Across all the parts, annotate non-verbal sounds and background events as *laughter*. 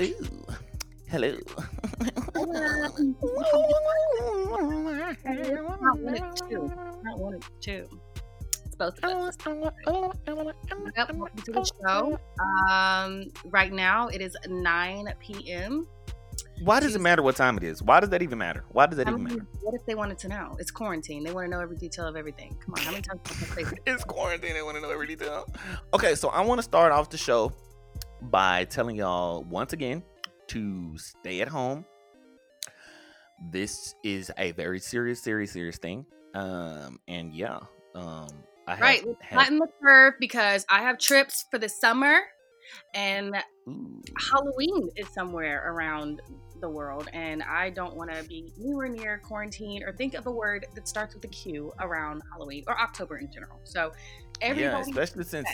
Ooh. Hello. Not one and two. Not one and two. It's both of us. Yep, welcome to the show. Um, right now it is 9 p.m. Why does it matter what time it is? Why does that even matter? Why does that I even mean, matter? what if they wanted to know? It's quarantine. They want to know every detail of everything. Come on, how many times can I say *laughs* It's quarantine. They want to know every detail. Okay, so I want to start off the show by telling y'all once again to stay at home. This is a very serious, serious, serious thing. Um, and yeah, um, I have Right, flatten the curve because I have trips for the summer, and Ooh. Halloween is somewhere around the world, and I don't want to be anywhere near quarantine or think of a word that starts with a Q around Halloween or October in general. So, Yeah, especially since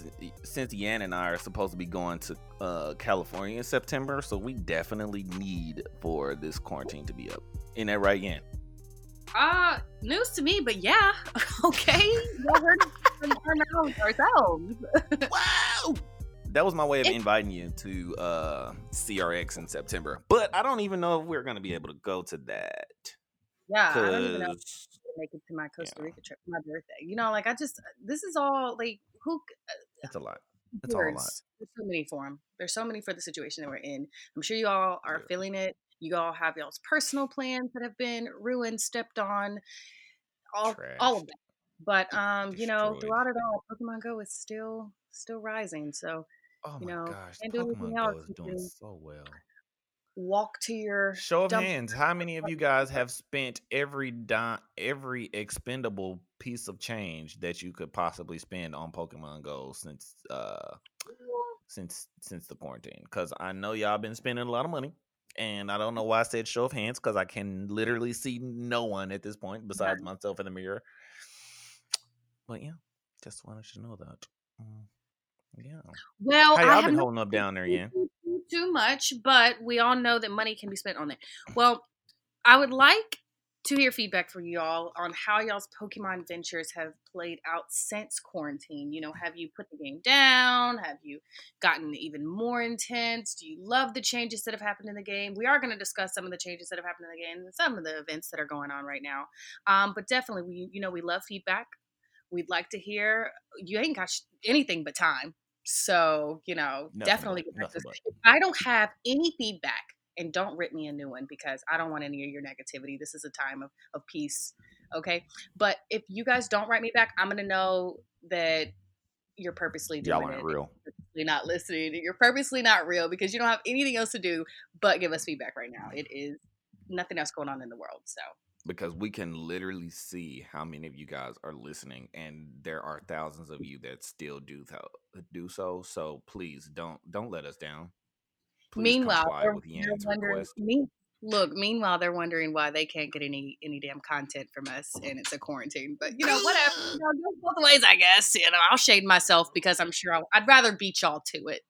since Yan and I are supposed to be going to uh, California in September, so we definitely need for this quarantine to be up. Ain't that right, Yan? uh, news to me, but yeah, *laughs* okay, y'all heard it from our mouths ourselves. *laughs* wow! That was my way of It- inviting you to uh, CRX in September, but I don't even know if we're gonna be able to go to that Yeah, I don't even know. Make it to my Costa Yeah. Rica trip, my birthday. You know, like I just this is all like who it's a lot. It's all a lot. There's so many for them. There's so many for the situation that we're in. I'm sure you all are Yeah. feeling it. You all have y'all's personal plans that have been ruined, stepped on, all all of that. But um, you know, throughout it all, Pokemon Go is still still rising. So Oh you my know, gosh, can't do Pokemon Go is doing so well. walk to your Show of hands, how many of you *laughs* guys have spent every dime, every expendable piece of change that you could possibly spend on Pokemon Go since uh since since the quarantine? Because I know y'all been spending a lot of money, and I don't know why I said show of hands because I can literally see no one at this point besides myself in the mirror. But yeah, just wanted to know that. Mm, yeah, Well, how I y'all have been holding up down there, Yan? too, much, but we all know that money can be spent on it. Well, I would like to hear feedback from you all on how y'all's Pokemon ventures have played out since quarantine. You know, have you put the game down? Have you gotten even more intense? Do you love the changes that have happened in the game? We are going to discuss some of the changes that have happened in the game and some of the events that are going on right now. Um, but definitely, we you know we love feedback. We'd like to hear. You ain't got sh- anything but time. So, you know, Nothing definitely but- get back to nothing. I don't have any feedback, and don't rip me a new one because I don't want any of your negativity. This is a time of, of peace. Okay. But if you guys don't write me back, I'm going to know that you're purposely doing Y'all aren't it. real. You're purposely not listening. You're purposely not real because you don't have anything else to do but give us feedback right now. It is nothing else going on in the world. So, because we can literally see how many of you guys are listening and there are thousands of you that still do th- do so so please don't don't let us down please meanwhile, they're, with they're wondering. Me, look, meanwhile, they're wondering why they can't get any any damn content from us, and it's a quarantine. But you know, whatever. You *gasps* know, both ways, I guess. You know, I'll shade myself because I'm sure I'll, I'd rather beat y'all to it.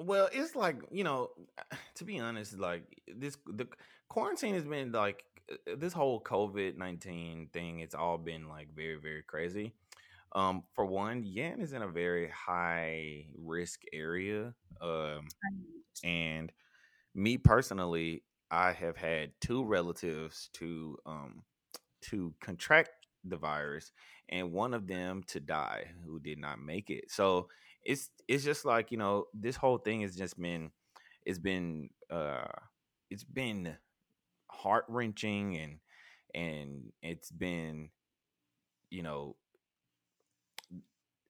well it's like you know *sighs* to be honest like this the quarantine has been like uh, this whole covid-19 thing it's all been like very very crazy. Um for one yan is in a very high risk area um and me personally i have had two relatives to um to contract the virus and one of them to die who did not make it. So it's it's just like you know this whole thing has just been it's been uh it's been heart wrenching and and it's been you know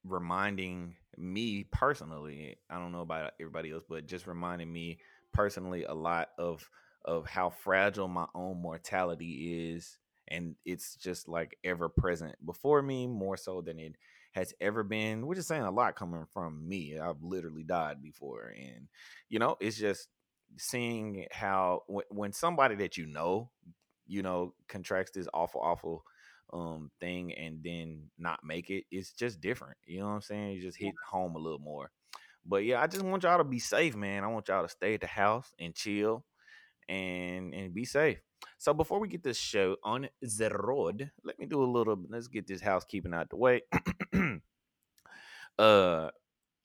reminding me personally i don't know about everybody else but just reminding me personally a lot of of how fragile my own mortality is and it's just like ever present before me more so than it has ever been which is saying a lot coming from me i've literally died before and you know it's just seeing how when, when somebody that you know you know contracts this awful awful um thing and then not make it it's just different you know what i'm saying? You just hit home a little more. But yeah i just want y'all to be safe man. I want y'all to stay at the house and chill and and be safe. So before we get this show on the road let me do a little let's get this housekeeping out the way. *clears throat* Uh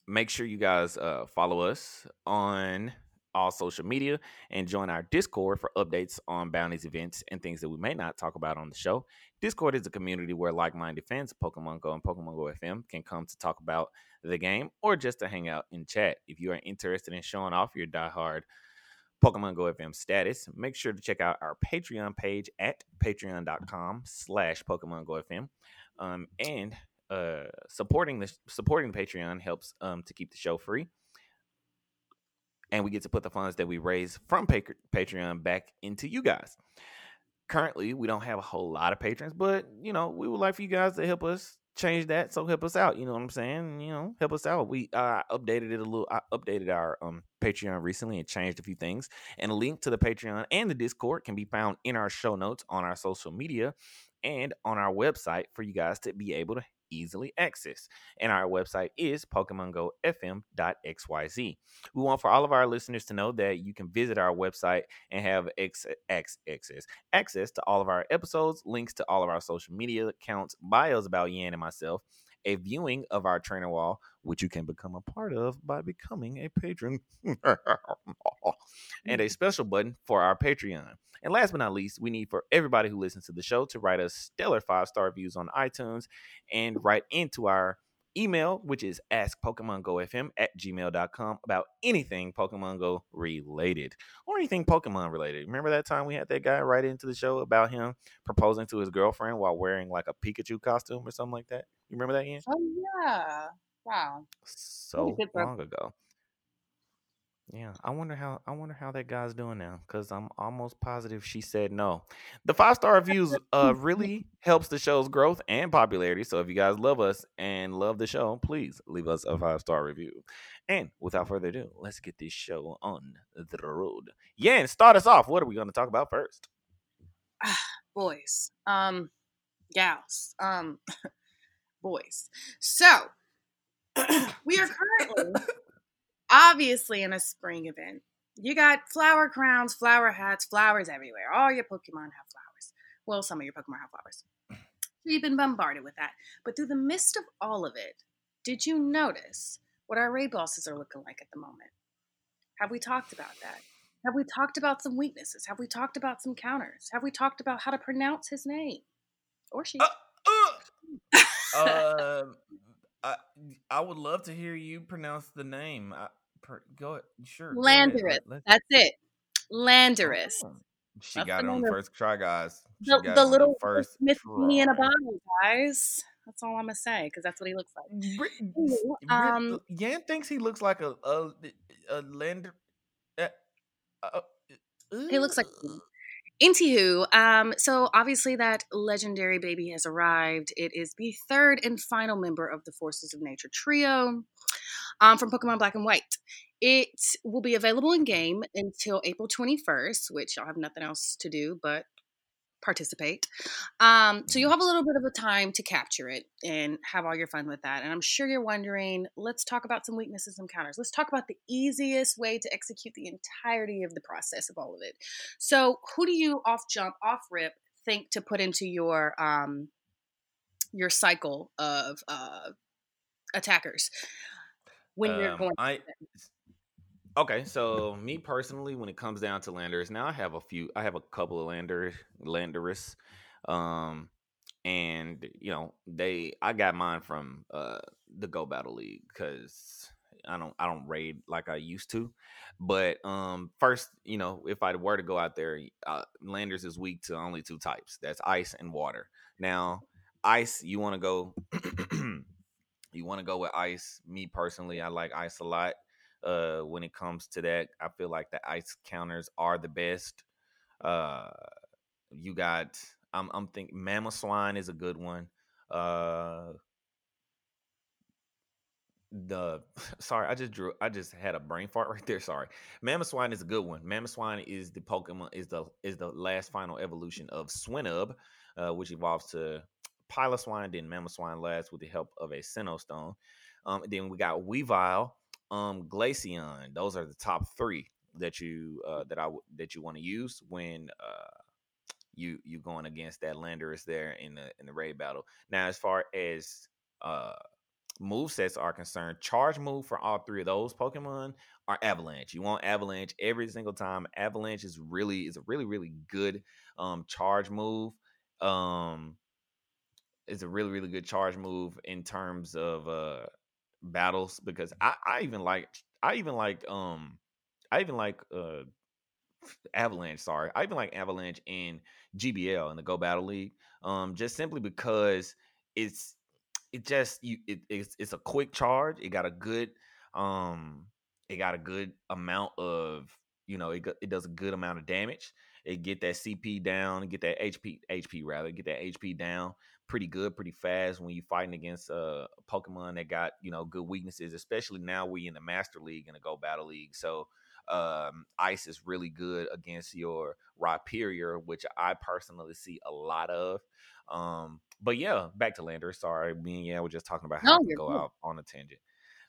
make sure you guys uh follow us on all social media and join our Discord for updates on Bounties events and things that we may not talk about on the show. Discord is a community where like minded fans of Pokemon Go and Pokemon Go FM can come to talk about the game or just to hang out and chat. If you are interested in showing off your diehard Pokemon Go FM status, make sure to check out our Patreon page at patreon.com slash Pokemon Go FM. Um, and uh, supporting the supporting the Patreon helps um, to keep the show free and we get to put the funds that we raise from Patreon back into you guys. Currently, we don't have a whole lot of patrons, but you know, we would like for you guys to help us change that. So help us out. You know what I'm saying? You know, help us out. We uh, updated it a little. I updated our um, Patreon recently and changed a few things. And a link to the Patreon and the Discord can be found in our show notes on our social media and on our website for you guys to be able to easily access. And our website is PokemonGoFM.xyz. We want for all of our listeners to know that you can visit our website and have ex- ex- access access to all of our episodes, links to all of our social media accounts, bios about Yan and myself, a viewing of our trainer wall, which you can become a part of by becoming a patron, *laughs* and a mm. special button for our Patreon. And last but not least, we need for everybody who listens to the show to write us stellar five star reviews on iTunes and write into our email, which is askpokemongofm at gmail.com about anything Pokemon Go related or anything Pokemon related. Remember that time we had that guy write into the show about him proposing to his girlfriend while wearing like a Pikachu costume or something like that? You remember that, Yan? Oh, yeah. Wow. So long ago. Yeah, I wonder how I wonder how that guy's doing now because I'm almost positive she said no. The five star reviews uh really *laughs* helps the show's growth and popularity. So if you guys love us and love the show, please leave us a five star review. And without further ado, let's get this show on the road. Yeah, and start us off. What are we going to talk about first? *sighs* boys, um, gals, um, *laughs* boys. So *clears throat* we are currently *laughs* obviously in a spring event. You got flower crowns, flower hats, flowers everywhere. All your Pokemon have flowers. Well, some of your Pokemon have flowers. *clears throat* you've been bombarded with that. But through the midst of all of it, did you notice what our raid bosses are looking like at the moment? Have we talked about that? Have we talked about some weaknesses? Have we talked about some counters? Have we talked about how to pronounce his name? Or she? Uh, uh, uh, *laughs* I, I would love to hear you pronounce the name. I, per, go sure. Landorus. That's it. Landorus. Oh, she That's got it on the first try, guys. She the, the little first Smith in a bottle, guys. That's all I'm gonna say because that's what he looks like. um, Yan thinks he looks like a a, a lander. Uh, uh, he looks like Anywho, um, so obviously that legendary baby has arrived. It is the third and final member of the Forces of Nature trio um, from Pokemon Black and White. It will be available in game until April 21st, which I'll have nothing else to do but participate. Um, so you'll have a little bit of a time to capture it and have all your fun with that. And I'm sure you're wondering, let's talk about some weaknesses and counters. Let's talk about the easiest way to execute the entirety of the process of all of it. So who do you off jump, off rip think to put into your um your cycle of uh attackers when um, you're going I Okay, so me personally, when it comes down to landers, now I have a few. I have a couple of lander Landorus, um, and you know they. I got mine from uh the Go Battle League because I don't I don't raid like I used to. But um, first, you know, if I were to go out there, uh, Landers is weak to only two types. That's ice and water. Now, ice, you want to go. *clears throat* you want to go with ice. Me personally, I like ice a lot uh, when it comes to that. I feel like the ice counters are the best. Uh, you got I'm I'm thinking Mamoswine is a good one. Uh, the *laughs* sorry, I just drew I just had a brain fart right there. Sorry. Mamoswine is a good one. Mamoswine is the Pokemon is the is the last final evolution of Swinub, uh, which evolves to Piloswine, then Mamoswine last with the help of a Sinnoh Stone. Um, then we got Weavile, um Glaceon. Those are the top three that you uh that I that you want to use when uh you you going against that Landorus there in the in the raid battle. Now as far as uh move sets are concerned, charge move for all three of those Pokemon are Avalanche. You want Avalanche every single time. Avalanche is really is a really really good um charge move. Um it's a really really good charge move in terms of uh battles because I I even like I even like um I even like uh Avalanche, sorry. I even like Avalanche in GBL in the Go Battle League. Um just simply because it's it just you it, it's it's a quick charge. It got a good um it got a good amount of you know it it does a good amount of damage. It get that CP down, get that HP HP rather, get that HP down pretty good, pretty fast when you're fighting against uh, a Pokemon that got you know good weaknesses. Especially now we in the Master League and the Go Battle League, so um, Ice is really good against your Rhyperior, which I personally see a lot of. Um, but yeah, back to Lander. Sorry, me and yeah, we're just talking about how no, to go out on a tangent.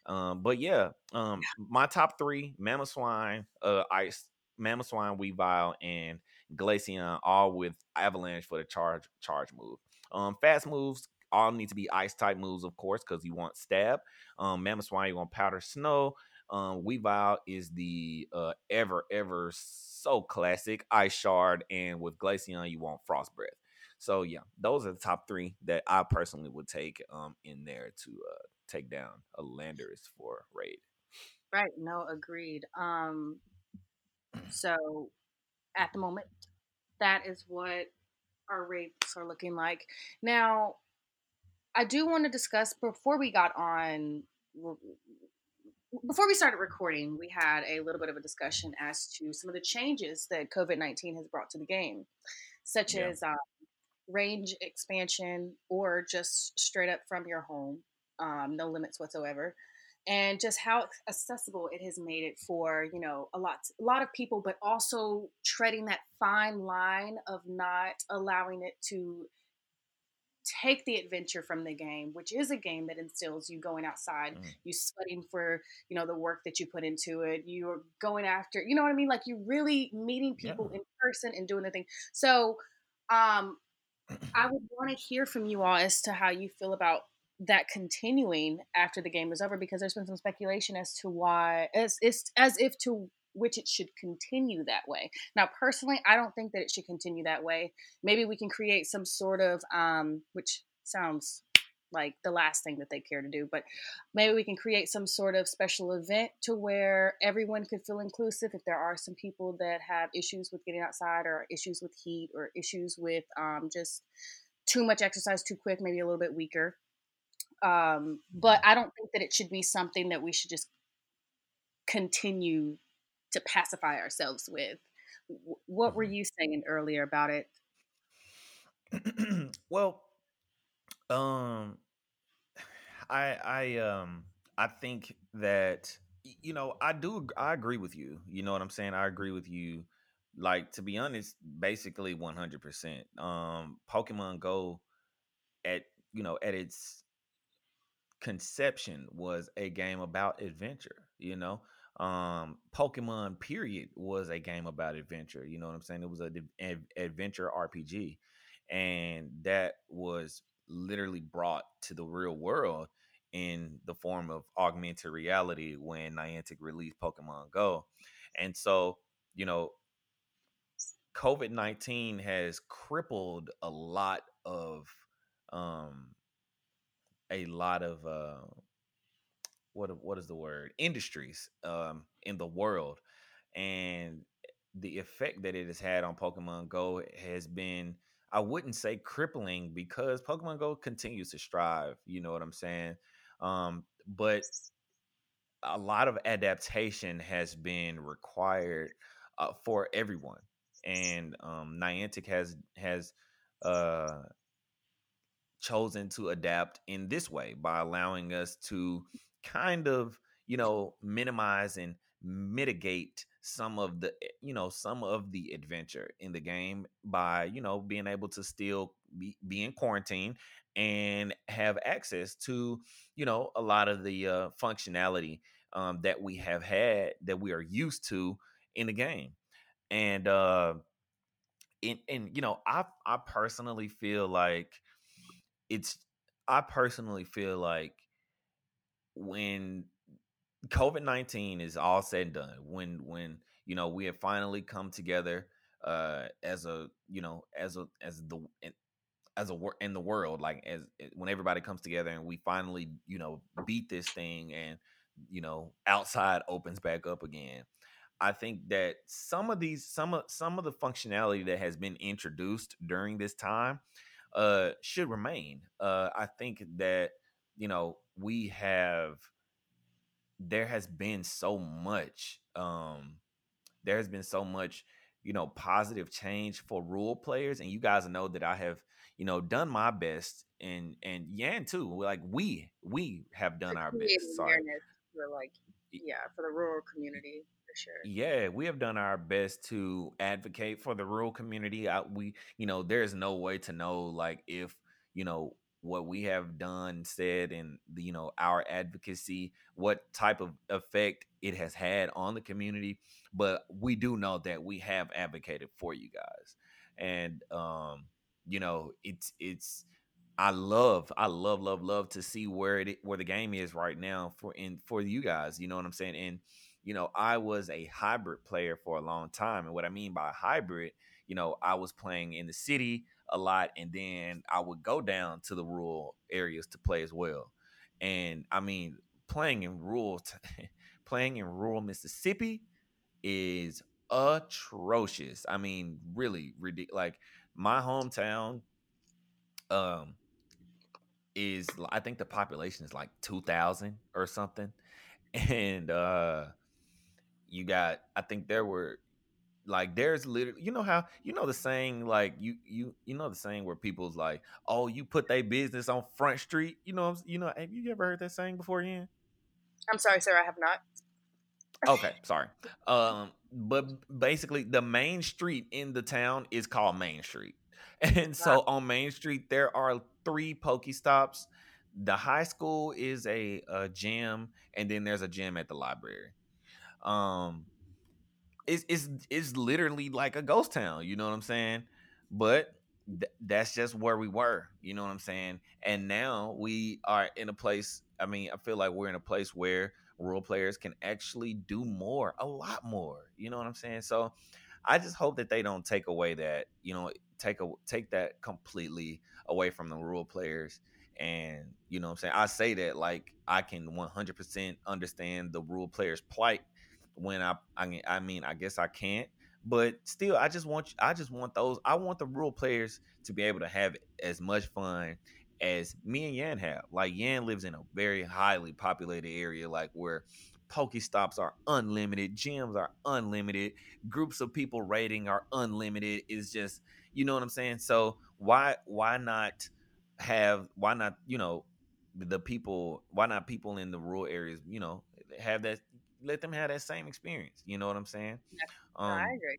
Um, but yeah, um, my top three: Mamoswine, uh, Ice, Mamoswine, Weavile, and Glaceon, all with Avalanche for the charge charge move. Um, fast moves all need to be ice type moves, of course, because you want stab. Um, Mamoswine, you want powder snow. Um, Weavile is the uh, ever, ever so classic Ice Shard, and with Glaceon, you want Frost Breath. So yeah, those are the top three that I personally would take um in there to uh take down a Landorus for raid. Right. No, agreed. Um, so at the moment, that is what our rates are looking like. Now, I do want to discuss before we got on before we started recording, we had a little bit of a discussion as to some of the changes that COVID 19 has brought to the game, such yeah. as um, range expansion or just straight up from your home, um, no limits whatsoever. And just how accessible it has made it for you know a lot a lot of people, but also treading that fine line of not allowing it to take the adventure from the game, which is a game that instills you going outside, mm. you sweating for, you know, the work that you put into it. You're going after, you know what I mean? Like you really meeting people yeah. in person and doing the thing. So, um, I would want to hear from you all as to how you feel about that continuing after the game is over because there's been some speculation as to why as as, as if to which it should continue that way. Now, personally, I don't think that it should continue that way. Maybe we can create some sort of, um, which sounds like the last thing that they care to do, but maybe we can create some sort of special event to where everyone could feel inclusive. If there are some people that have issues with getting outside, or issues with heat, or issues with um, just too much exercise too quick, maybe a little bit weaker. Um, but I don't think that it should be something that we should just continue to pacify ourselves with. What were mm-hmm. you saying earlier about it? *clears throat* well, um, I I um I think that you know I do I agree with you. You know what I'm saying? I agree with you. Like to be honest, basically 100. percent Um, Pokemon Go at you know at its conception was a game about adventure. You know, um pokemon period was a game about adventure you know what i'm saying it was a an adventure rpg and that was literally brought to the real world in the form of augmented reality when niantic released pokemon go and so you know covid-19 has crippled a lot of um a lot of uh what what is the word industries um, in the world, and the effect that it has had on Pokemon Go has been I wouldn't say crippling because Pokemon Go continues to strive. You know what I'm saying? Um, but a lot of adaptation has been required uh, for everyone, and um, Niantic has has uh, chosen to adapt in this way by allowing us to kind of you know minimize and mitigate some of the eh, you know some of the adventure in the game by you know being able to still be, be in quarantine and have access to you know a lot of the uh, functionality um, that we have had that we are used to in the game. And uh and, and you know i i personally feel like it's i personally feel like when COVID nineteen is all said and done, when when you know we have finally come together uh as a you know as a as the as a in the world like as eh, when everybody comes together and we finally you know beat this thing and you know outside opens back up again i think that some of these some of some of the functionality that has been introduced during this time uh should remain. Uh i think that you know we have there has been so much um there has been so much you know positive change for rural players and you guys know that i have you know done my best and and yan too like we we have done our best sorry. for like yeah for the rural community sure yeah we have done our best to advocate for the rural community I, we you know there's no way to know like if you know what we have done said and you know our advocacy what type of effect it has had on the community but we do know that we have advocated for you guys and um you know it's it's I love, I love, love, love to see where it where the game is right now for in for you guys. You know what I'm saying? And you know, I was a hybrid player for a long time, and what I mean by hybrid, you know, I was playing in the city a lot, and then I would go down to the rural areas to play as well. And I mean, playing in rural, *laughs* playing in rural Mississippi is atrocious. I mean, really ridiculous. Like my hometown, um, is I think the population is like two thousand or something, *laughs* and uh, you got I think there were like there's literally you know how you know the saying like you you you know the saying where people's like oh you put their business on front street you know you know have you ever heard that saying before Yan? I'm sorry, sir, I have not. okay, sorry. Um, but basically, the main street in the town is called Main Street, *laughs* and so on Main Street there are three Pokestops. The high school is a, a gym, and then there's a gym at the library. Um, it's it's it's literally like a ghost town. You know what I'm saying? But th- that's just where we were. You know what I'm saying? And now we are in a place. I mean, I feel like we're in a place where rural players can actually do more, a lot more. You know what I'm saying? So I just hope that they don't take away that, you know, take a take that completely away from the rural players. And you know what I'm saying? I say that like I can 100% understand the rural players' plight when I I mean I mean I guess I can't, but still I just want I just want those I want the rural players to be able to have as much fun as me and Yan have. Like Yan lives in a very highly populated area, like where Pokestops are unlimited, gyms are unlimited, groups of people raiding are unlimited. It's just, you know what I'm saying? So why why not have why not, you know, the people why not people in the rural areas, you know, have that let them have that same experience. You know what I'm saying? Um, I agree.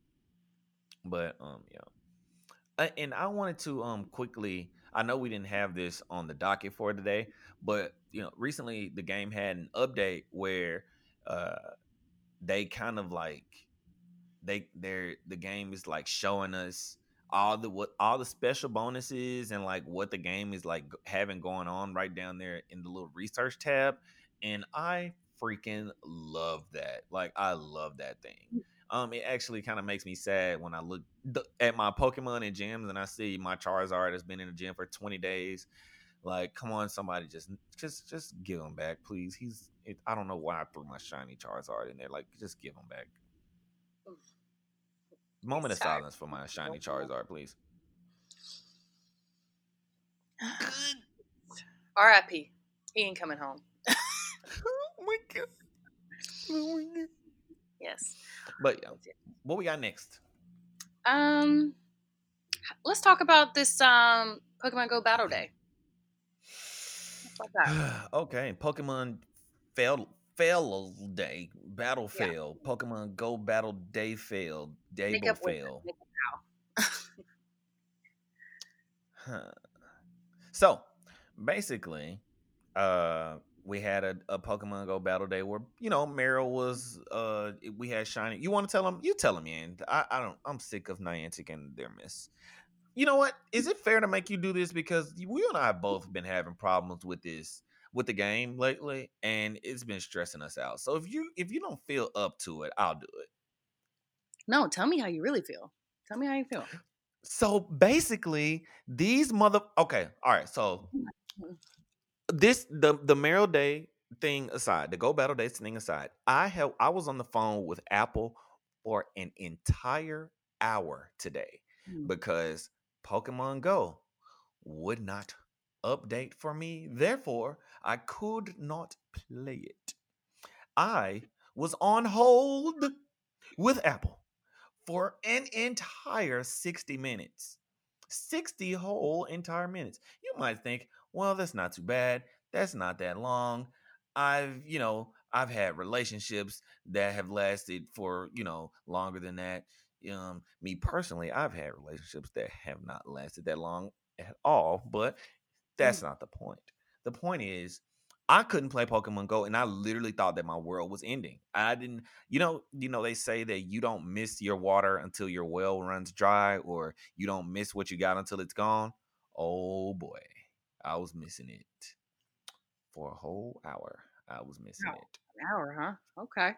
But um yeah. And I wanted to um quickly I know we didn't have this on the docket for today, but you know, recently the game had an update where uh they kind of like they they're the game is like showing us all the what all the special bonuses and like what the game is like having going on right down there in the little research tab and i freaking love that like i love that thing mm. um it actually kind of makes me sad when i look th- at my pokemon and gyms and i see my charizard has been in the gym for 20 days like, come on, somebody, just just just give him back, please. He's it, I don't know why I threw my shiny Charizard in there. Like, just give him back. Moment of silence for my *laughs* shiny Charizard, please. *sighs* R.I.P. He ain't coming home. *laughs* *laughs* oh my god. Oh my god. Yes. But yeah, what we got next? Um, let's talk about this um Pokemon Go Battle Day. *sighs* okay, Pokemon failed fail day battle yeah. fail pokemon go battle day failed day will fail *laughs* huh. so basically uh we had a, a pokemon go battle day where you know Marill was uh we had shiny you want to tell them you tell them man I, I don't i'm sick of niantic and their miss you know what? Is it fair to make you do this because we and I have both been having problems with this with the game lately, and it's been stressing us out. So if you if you don't feel up to it, I'll do it. No, tell me how you really feel. Tell me how you feel. So basically, these mother okay, all right. So Mm. This the the Marill Day thing aside, the Go Battle Days thing aside, I have I was on the phone with Apple for an entire hour today Mm. because Pokemon Go would not update for me. Therefore, I could not play it. I was on hold with Apple for an entire 60 minutes. 60 whole entire minutes. You might think, well, that's not too bad. That's not that long. I've, you know, I've had relationships that have lasted for, you know, longer than that. Um, me personally, I've had relationships that have not lasted that long at all, but that's not the point. The point is I couldn't play Pokemon Go and I literally thought that my world was ending. I didn't you know, you know they say that you don't miss your water until your well runs dry or you don't miss what you got until it's gone. Oh boy. I was missing it. For a whole hour. I was missing Wow. it. An hour, huh? Okay.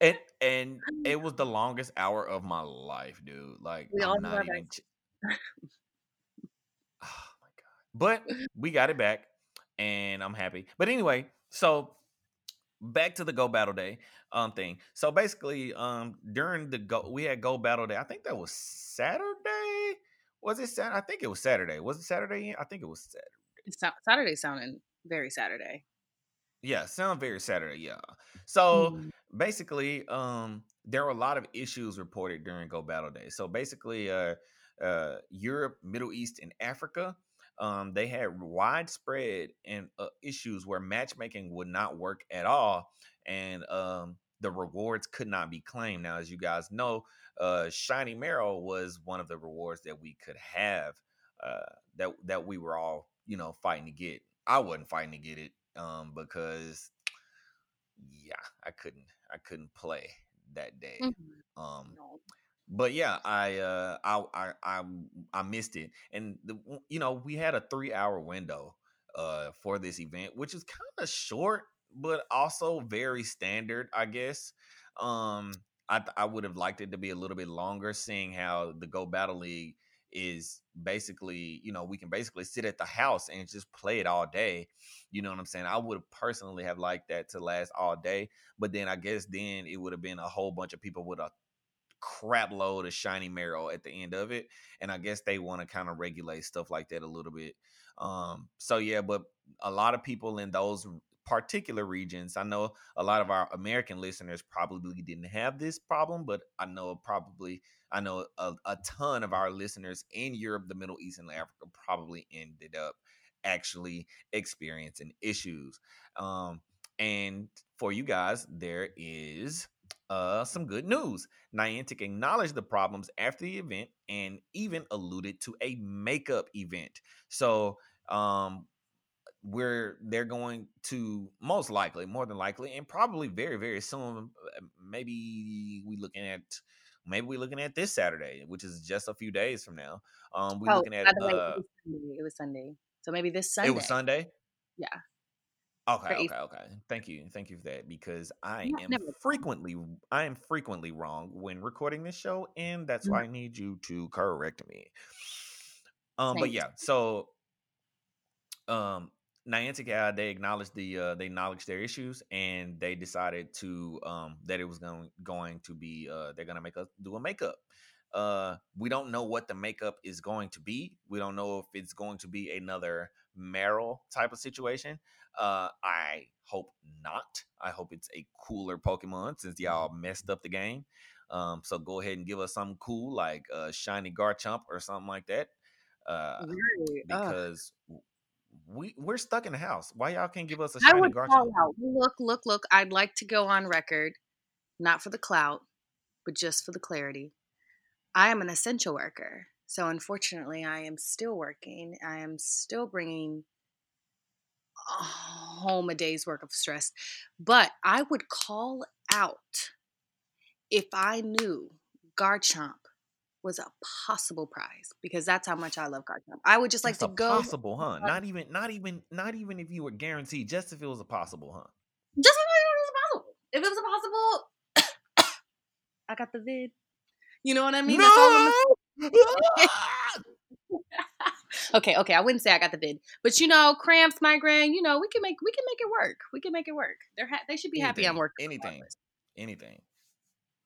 And and *laughs* it was the longest hour of my life, dude. Like We all I'm know not that. even ch- *laughs* Oh my god. But we got it back and I'm happy. But anyway, so back to the Go Battle Day um thing. So basically, um during the go we had Go Battle Day. I think that was Saturday. Was it Saturday? I think it was Saturday. Was it Saturday? I think it was Saturday. Sa- Saturday sounding very Saturday. Yeah, sound very Saturday, yeah. So Mm. basically, um, there were a lot of issues reported during Go Battle Day. So basically, uh, uh, Europe, Middle East, and Africa, um, they had widespread and uh, issues where matchmaking would not work at all, and um, the rewards could not be claimed. Now, as you guys know, uh, Shiny Marill was one of the rewards that we could have, uh, that that we were all, you know, fighting to get. I wasn't fighting to get it, um, because yeah, I couldn't, I couldn't play that day. Mhm. Um, No. but yeah, I uh I I I, I missed it, and the, you know we had a three hour window uh for this event, which is kind of short, but also very standard, I guess. Um, I I would have liked it to be a little bit longer, seeing how the Go Battle League is basically, you know, we can basically sit at the house and just play it all day. You know what I'm saying? I would personally have liked that to last all day, but then I guess then it would have been a whole bunch of people with a crap load of shiny Marill at the end of it and i guess they want to kind of regulate stuff like that a little bit um so yeah but a lot of people in those particular regions i know a lot of our american listeners probably didn't have this problem but i know probably i know a, a ton of our listeners in europe the middle east and africa probably ended up actually experiencing issues um and for you guys there is uh, some good news. Niantic acknowledged the problems after the event and even alluded to a makeup event. So, um, we're they're going to most likely, more than likely, and probably very very soon. uh, Maybe we looking at maybe we're looking at this Saturday, which is just a few days from now. Um, we Oh, looking at the way, uh, it was Sunday. It was Sunday. So maybe this Sunday. it was Sunday. Yeah. Okay, okay, okay. Thank you, thank you for that because I am never frequently I am frequently wrong when recording this show, and that's Mm. why I need you to correct me. Um, but yeah, so um, Niantic uh, they acknowledged the uh, they acknowledged their issues, and they decided to um that it was going going to be uh they're gonna make us do a makeup. Uh, we don't know what the makeup is going to be. We don't know if it's going to be another Marill type of situation. Uh, I hope not. I hope it's a cooler Pokemon since y'all messed up the game. Um, so go ahead and give us something cool like uh, Shiny Garchomp or something like that. Uh, Right. Ugh. because we we're stuck in the house. Why y'all can't give us a I Shiny would Garchomp? call out. Look, look, look. I'd like to go on record, not for the clout, but just for the clarity. I am an essential worker. So unfortunately, I am still working. I am still bringing home a day's work of stress. But I would call out if I knew Garchomp was a possible prize because that's how much I love Garchomp. I would just like to a go possible, huh? Not even, not even, not even if you were guaranteed. Just if it was a possible, huh? just if it was possible. If it was possible, *coughs* I got the vid. You know what I mean? I'm *laughs* okay, okay. I wouldn't say I got the vid, but you know, cramps, migraine. You know, we can make we can make it work. We can make it work. They're ha- they should be *laughs* happy I'm anything, working. anything, anything.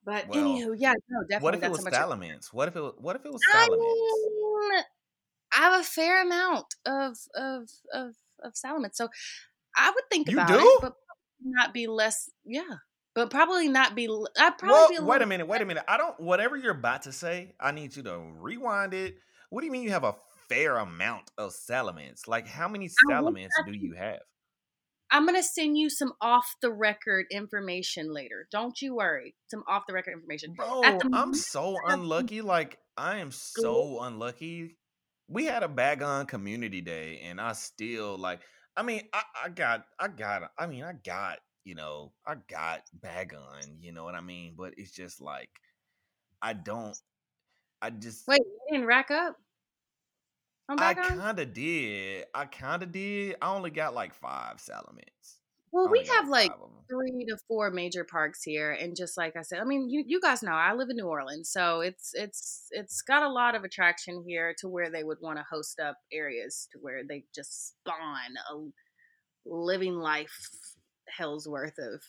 But Well, anywho, yeah, no, definitely. what if it was. Salamence? What if it? Was, what if it was I mean, I have a fair amount of of of of Salamence, so I would think You about it, do? but not be less. Yeah, but probably not be. I'd probably be a wait a minute, wait a minute. I don't. Whatever you're about to say, I need you to rewind it. What do you mean you have a fair amount of Salamence? Like, how many I would Salamence do you have? I'm gonna send you some off the record information later. Don't you worry. Some off the record information. At Bro, the I'm so unlucky. Like, I am so unlucky. We had a Bagon community day, and I still like. I mean, I, I got, I got. I mean, I got. You know, I got Bagon. You know what I mean? But it's just like, I don't. I just. wait, you didn't rack up on I Bagon? kind of did. I kind of did. I only got like five Salamence. Well, we have like five of them. three to four major parks here, and just like I said, I mean, you you guys know I live in New Orleans, so it's it's it's got a lot of attraction here to where they would want to host up areas to where they just spawn a living life hell's worth of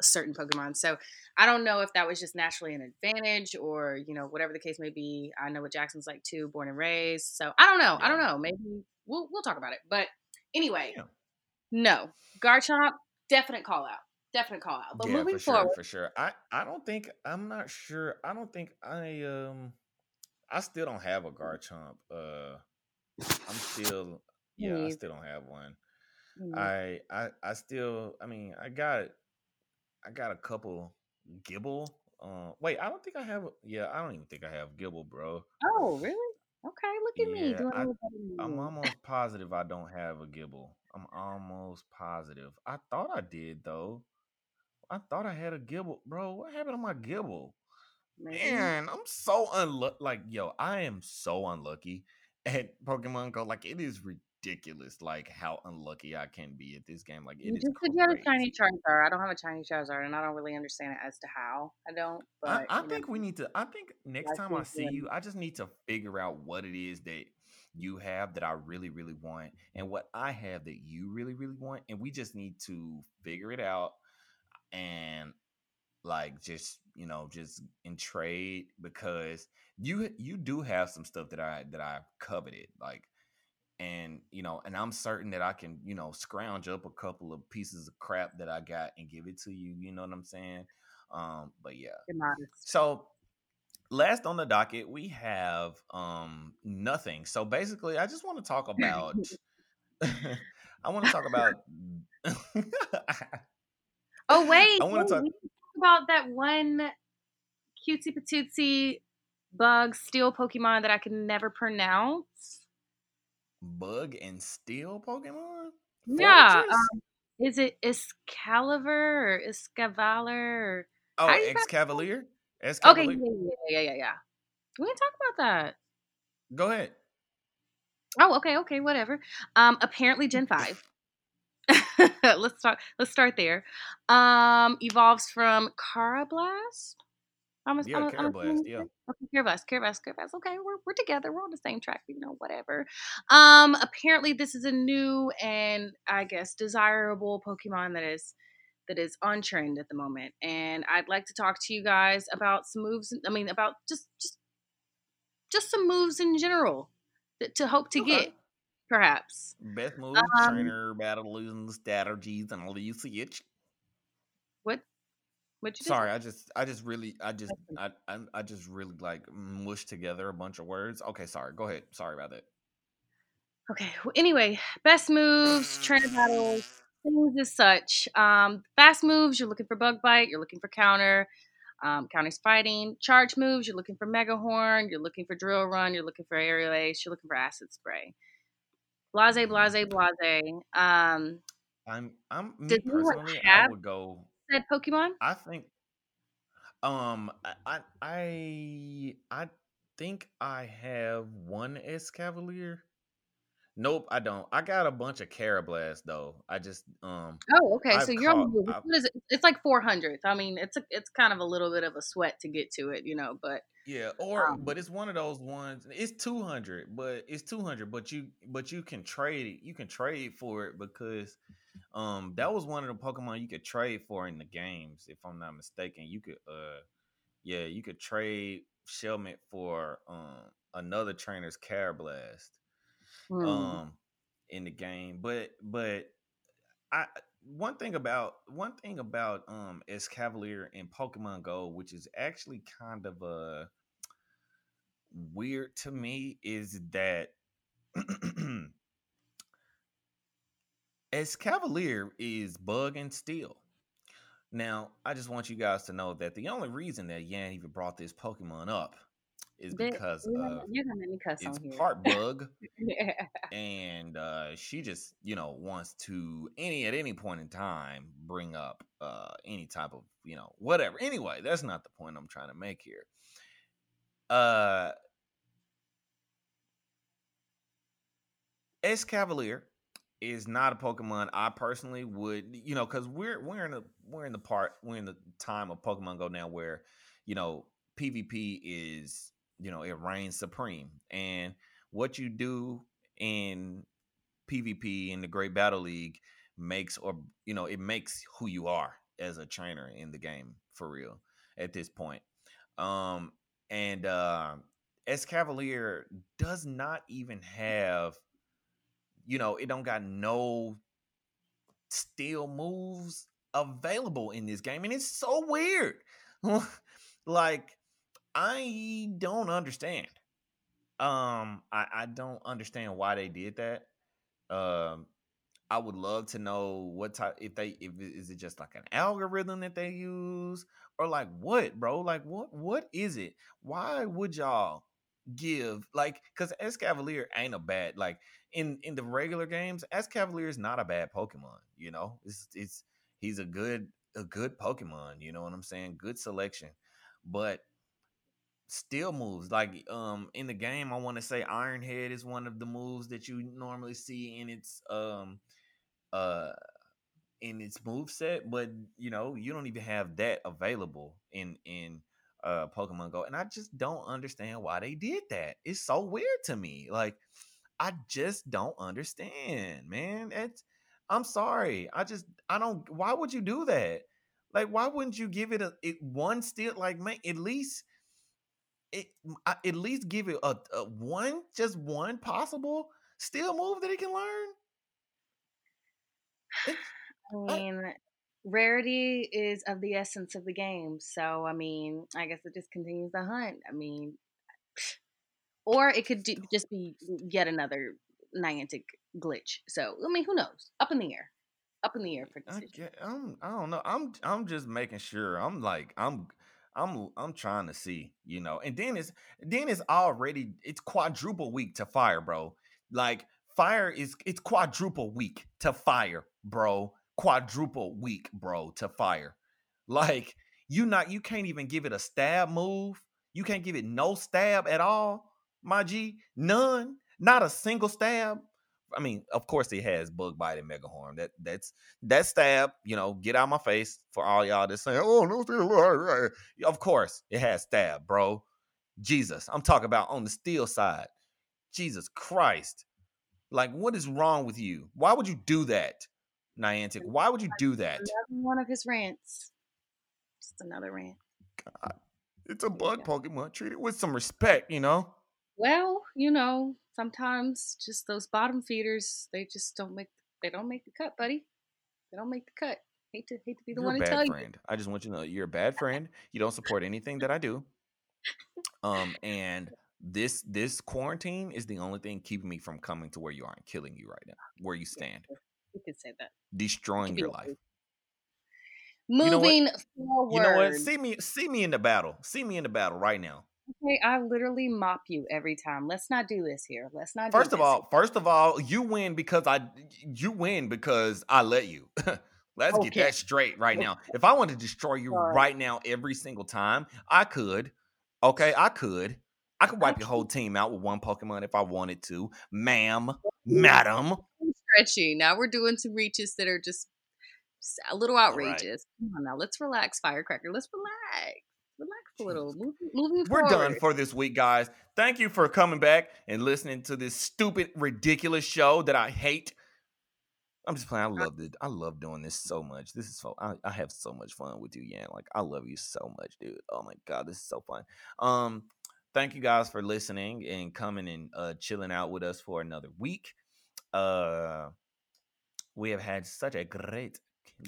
certain Pokemon. So I don't know if that was just naturally an advantage or you know whatever the case may be. I know what Jackson's like too, born and raised. So I don't know. I don't know. Maybe we'll we'll talk about it. But anyway, Yeah. no Garchomp, definite call out, definite call out. But Yeah, moving for sure, forward, for sure. I I don't think I'm not sure. I don't think I um I still don't have a Garchomp. Uh I'm still yeah, I still don't have one. mm, I I I still I mean, I got I got a couple Gible. Uh wait, I don't think I have yeah, I don't even think I have Gible, bro. oh really? Okay, look at me Yeah, doing I a little better I'm almost positive I don't have a Gible. I'm almost positive. I thought I did though. I thought I had a Gible, bro. What happened to my Gible? Man, I'm so unlucky. Like, yo, I am so unlucky at Pokemon Go. Like, it is ridiculous. Ridiculous, like how unlucky I can be at this game. Like, it You is just said you had a shiny Charizard. I don't have a shiny Charizard, and I don't really understand it as to how. I don't, I, but I know, think we need to. I think next time I see you, I just need to figure out what it is that you have that I really, really want, and what I have that you really, really want, and we just need to figure it out and like just you know just in trade because you you do have some stuff that I that i've coveted like and you know and I'm certain that I can you know scrounge up a couple of pieces of crap that I got and give it to you you know what I'm saying? Um but yeah. So last on the docket we have um nothing. So basically I just want to talk about *laughs* *laughs* I want to talk about *laughs* Oh wait, I want to talk talk about that one cutesy patootsy bug steel Pokemon that I can never pronounce. Bug and steel Pokemon Yeah, um, is it Excalibur or Escavaler? Or, Oh, how do you ex pronounce Cavalier? Ex it? Okay, yeah, yeah, yeah, yeah, yeah. We can talk about that. Go ahead. Oh, okay, okay, whatever. Um, apparently Gen five. *laughs* *laughs* let's start. Let's start there. Um, evolves from Karrablast. I'm, a, Yeah, I'm, a, I'm Karrablast, assuming yeah. *laughs* Okay, Karrablast, Karrablast, Karrablast. Okay, we're we're together. We're on the same track. You know, whatever. Um, apparently this is a new and I guess desirable Pokemon that is that is on trend at the moment, and I'd like to talk to you guys about some moves. I mean, about just just just some moves in general that to hope to Okay. get, perhaps. Best moves, Um, trainer, battle losing strategies, and all you see it. What you Sorry, I just, I just really, I just, I, I, I just really like mushed together a bunch of words. Okay, sorry. Go ahead. Sorry about that. Okay. Well, anyway, best moves, trainer battles, things as such. Um, fast moves, you're looking for bug bite, you're looking for counter. Um, counter's fighting. Charge moves, you're looking for mega horn, you're looking for drill run, you're looking for aerial ace, you're looking for acid spray. Blase, blase, blase. Um, I'm, I'm me personally. I would go. Said Pokemon. I think, um, I, I, I, think I have one Escavalier. Nope, I don't. I got a bunch of Karrablast though. I just um. Oh, okay. I've So you're caught. the- I've, What is it? It's like 400. I mean, it's a, it's kind of a little bit of a sweat to get to it, you know. But yeah, or um, but it's one of those ones. It's two hundred, but it's two hundred. But you but you can trade it. You can trade for it because um that was one of the Pokemon you could trade for in the games. If I'm not mistaken, you could uh yeah you could trade Shelmet for um another trainer's Karrablast. Hmm. um in the game but but i one thing about one thing about um Escavalier in pokemon go which is actually kind of a weird to me is that *clears throat* Escavalier is bug and steel now i just want you guys to know that the only reason that yan even brought this pokemon up is because you're gonna, you're gonna make me cuss it's part bug *laughs* yeah. and uh, she just you know wants to any at any point in time bring up uh, any type of you know whatever. Anyway that's not the point i'm trying to make here. Uh Escavalier is not a Pokemon I personally would, you know, because we're we're in the we're in the part we're in the time of Pokemon Go now where, you know, PvP is, you know, it reigns supreme. And what you do in PvP in the Great Battle League makes or you know, it makes who you are as a trainer in the game for real at this point. Um and uh Escavalier does not even have you know, it don't got no steel moves available in this game, and it's so weird. *laughs* like, I don't understand. Um, I, I don't understand why they did that. Um, I would love to know what type if they if is it just like an algorithm that they use or like what, bro? Like what what is it? Why would y'all give like because Escavalier ain't a bad like in in the regular games, Escavalier is not a bad Pokemon. You know, it's it's he's a good a good Pokemon. You know what I'm saying? Good selection, but still moves like um in the game. I want to say Iron Head is one of the moves that you normally see in its um uh in its move set, but you know you don't even have that available in in uh Pokemon Go, and I just don't understand why they did that. It's so weird to me. Like I just don't understand, man. It's I'm sorry. I just I don't. Why would you do that? Like why wouldn't you give it a it one still like make at least it I- at least give it a, a one just one possible still move that it can learn. It's, I I, mean, rarity is of the essence of the game. So, I mean, I guess it just continues the hunt. I mean, or it could do, just be yet another Niantic glitch. So, I mean, who knows? Up in the air. Up in the air for I decision. get, I'm I don't know. I'm I'm just making sure. I'm like I'm I'm I'm trying to see, you know. And then it's then it's already it's quadruple weak to fire, bro. Like fire is it's quadruple weak to fire, bro. Quadruple weak, bro, to fire. Like you not you can't even give it a stab move. You can't give it no stab at all, my G. None. Not a single stab. I mean, of course it has bug bite and mega horn. That that's that stab, you know, get out my face for all y'all that saying, oh no, still of course it has stab, bro. Jesus. I'm talking about on the steel side. Jesus Christ. Like, what is wrong with you? Why would you do that, Niantic? Why would you do that? One of his rants. Just another rant. God, it's a bug. Pokemon. Treat it with some respect, you know? Well, you know, sometimes just those bottom feeders, they just don't make they don't make the cut, buddy. They don't make the cut. Hate to hate to be the You're one to tell bad you. friend. I just want you to know you're a bad friend. You don't support anything that I do. Um, and this this quarantine is the only thing keeping me from coming to where you are and killing you right now, where you *laughs* stand, you could say that. destroying your life. Moving You know forward. You know what? See me, see me in the battle. See me in the battle right now. Okay, I literally mop you every time. Let's not do this here. Let's not First do of all, first of all, you win because I you win because I let you. *laughs* Let's get that straight right now. If I wanted to destroy you Sorry. right now every single time, I could. Okay, I could. I could wipe your whole team out with one Pokemon if I wanted to, ma'am, madam. Stretchy. Now we're doing some reaches that are just a little outrageous. Right. Come on now, let's relax, Firecracker. Let's relax. Relax a little. Move, moving We're done for this week, guys. Thank you for coming back and listening to this stupid, ridiculous show that I hate. I'm just playing. I love it. I love doing this so much. This is so. I, I have so much fun with you, Yan. Like I love you so much, dude. Oh my god, this is so fun. Um, thank you guys for listening and coming and uh chilling out with us for another week. Uh, we have had such a great,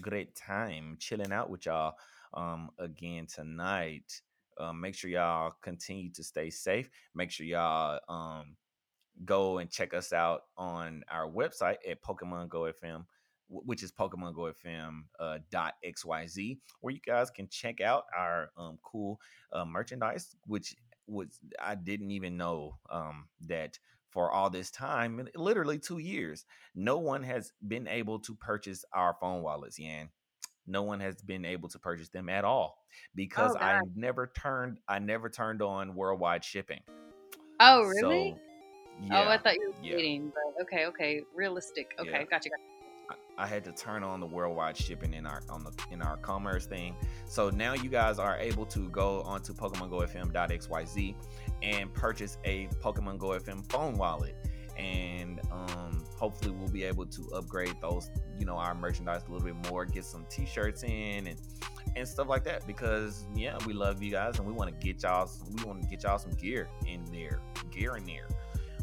great time chilling out with y'all. Um, again tonight. Uh, make sure y'all continue to stay safe. Make sure y'all um go and check us out on our website at Pokemon Go FM, which is Pokemon Go FM uh, xyz, where you guys can check out our um, cool uh, merchandise, which was I didn't even know um, that for all this time, literally two years, no one has been able to purchase our phone wallets, Yan. No one has been able to purchase them at all because oh, I never turned I never turned on worldwide shipping. Oh, really? So, yeah, oh, I thought you were yeah. waiting, but okay, okay, realistic. Okay, yeah. gotcha, gotcha. I had to turn on the worldwide shipping in our on the in our commerce thing. So now you guys are able to go onto PokemonGoFM.xyz and purchase a Pokemon Go FM phone wallet. And um, hopefully we'll be able to upgrade those, you know, our merchandise a little bit more, get some t-shirts in and and stuff like that because yeah, we love you guys and we want to get y'all we want to get y'all some gear in there. Gear in there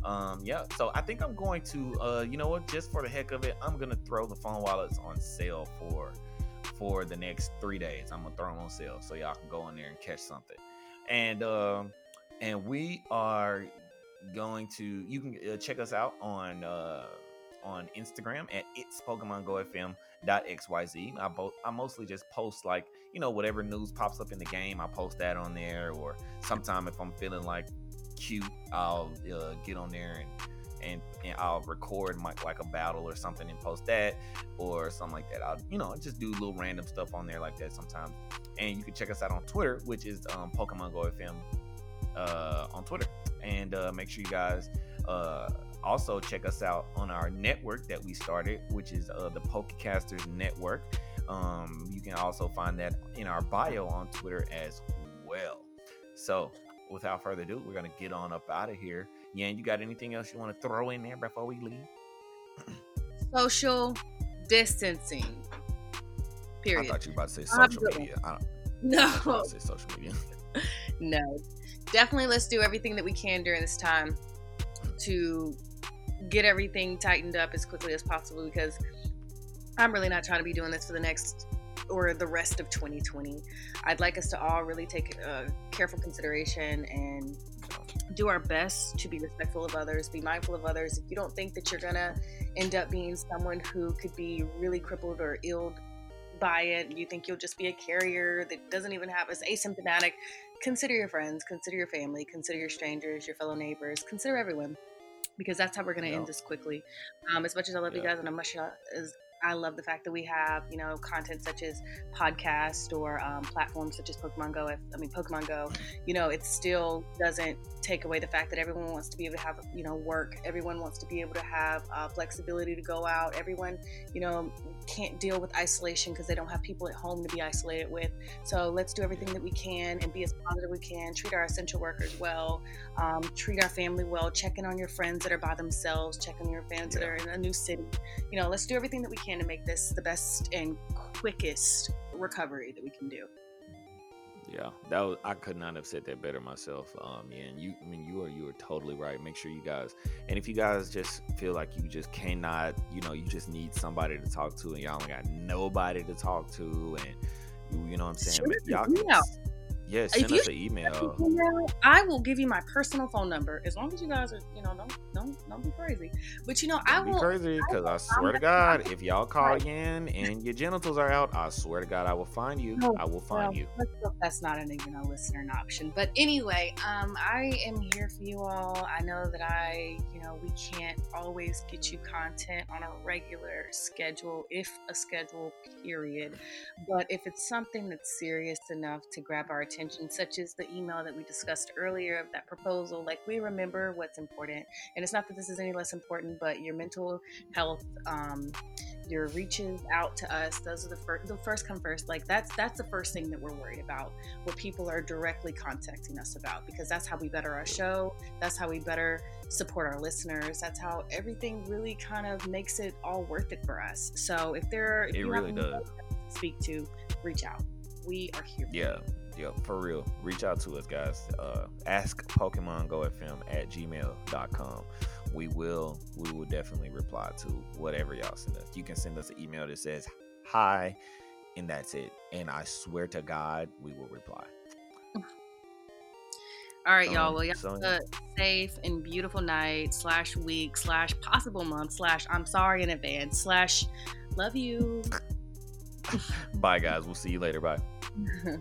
um yeah so i think i'm going to uh you know what just for the heck of it i'm gonna throw the phone wallets on sale for for the next three days i'm gonna throw them on sale so y'all can go in there and catch something and um and we are going to you can uh, check us out on uh on instagram at it's pokemon go fm xyz i both i mostly just post like you know whatever news pops up in the game i post that on there or sometime if i'm feeling like cute, I'll uh, get on there and and, and I'll record my, like a battle or something and post that or something like that. I'll you know just do little random stuff on there like that sometimes. And you can check us out on Twitter, which is um, Pokemon Go FM uh, on Twitter. And uh, make sure you guys uh, also check us out on our network that we started, which is uh, the Pokecasters Network. Um, you can also find that in our bio on Twitter as well. So without further ado, we're gonna get on up out of here. Yan, you got anything else you want to throw in there before we leave? *clears throat* Social distancing. Period. I thought you were about to say social media. I don't, no. Social media. *laughs* no. Definitely let's do everything that we can during this time to get everything tightened up as quickly as possible because I'm really not trying to be doing this for the next or the rest of 2020. I'd like us to all really take uh, careful consideration and do our best to be respectful of others, be mindful of others. If you don't think that you're gonna end up being someone who could be really crippled or ill by it, you think you'll just be a carrier that doesn't even have us asymptomatic, consider your friends, consider your family, consider your strangers, your fellow neighbors, consider everyone because that's how we're going to end this quickly. Um, as much as I love yeah. you guys and as much as I love the fact that we have, you know, content such as podcast or um, platforms such as Pokemon Go. If, I mean, Pokemon Go, you know, it still doesn't take away the fact that everyone wants to be able to have, you know, work. Everyone wants to be able to have uh, flexibility to go out. Everyone, you know, can't deal with isolation because they don't have people at home to be isolated with. So let's do everything that we can and be as positive we can. Treat our essential workers well. Um, treat our family well. Check in on your friends that are by themselves. Check in on your fans yeah. that are in a new city. You know, let's do everything that we can to make this the best and quickest recovery that we can do. Yeah, that was I could not have said that better myself. Um, yeah, and you, I mean, you are you are totally right. Make sure you guys, and if you guys just feel like you just cannot, you know, you just need somebody to talk to, and y'all got nobody to talk to, and you know what I'm saying, sure, y'all can, yeah. Yeah, send us an email. email. I will give you my personal phone number as long as you guys are, you know, don't don't don't be crazy. But you know, don't I will be crazy because I, I, swear to God, if y'all call right. in and your genitals are out, I swear to God, I will find you. No, I will find well, you. That's not an even a listener option. But anyway, um, I am here for you all. I know that I, you know, we can't always get you content on a regular schedule, if a schedule, period. But if it's something that's serious enough to grab our attention attention, such as the email that we discussed earlier of that proposal. Like we remember what's important, and it's not that this is any less important, but your mental health. Um, your reaches out to us those are the first the first come first. Like that's that's the first thing that we're worried about what people are directly contacting us about because that's how we better our show that's how we better support our listeners that's how everything really kind of makes it all worth it for us. So if there are if it really does. speak to reach out. We are here yeah yeah for real reach out to us guys uh ask pokemon go fm at gmail.com we will we will definitely reply to whatever y'all send us. You can send us an email that says hi, and that's it. And I swear to God, we will reply. *sighs* All right, y'all. Um, well, y'all so, have a safe and beautiful night slash week slash possible month slash I'm sorry in advance slash love you. *laughs* Bye, guys. We'll see you later. Bye. *laughs*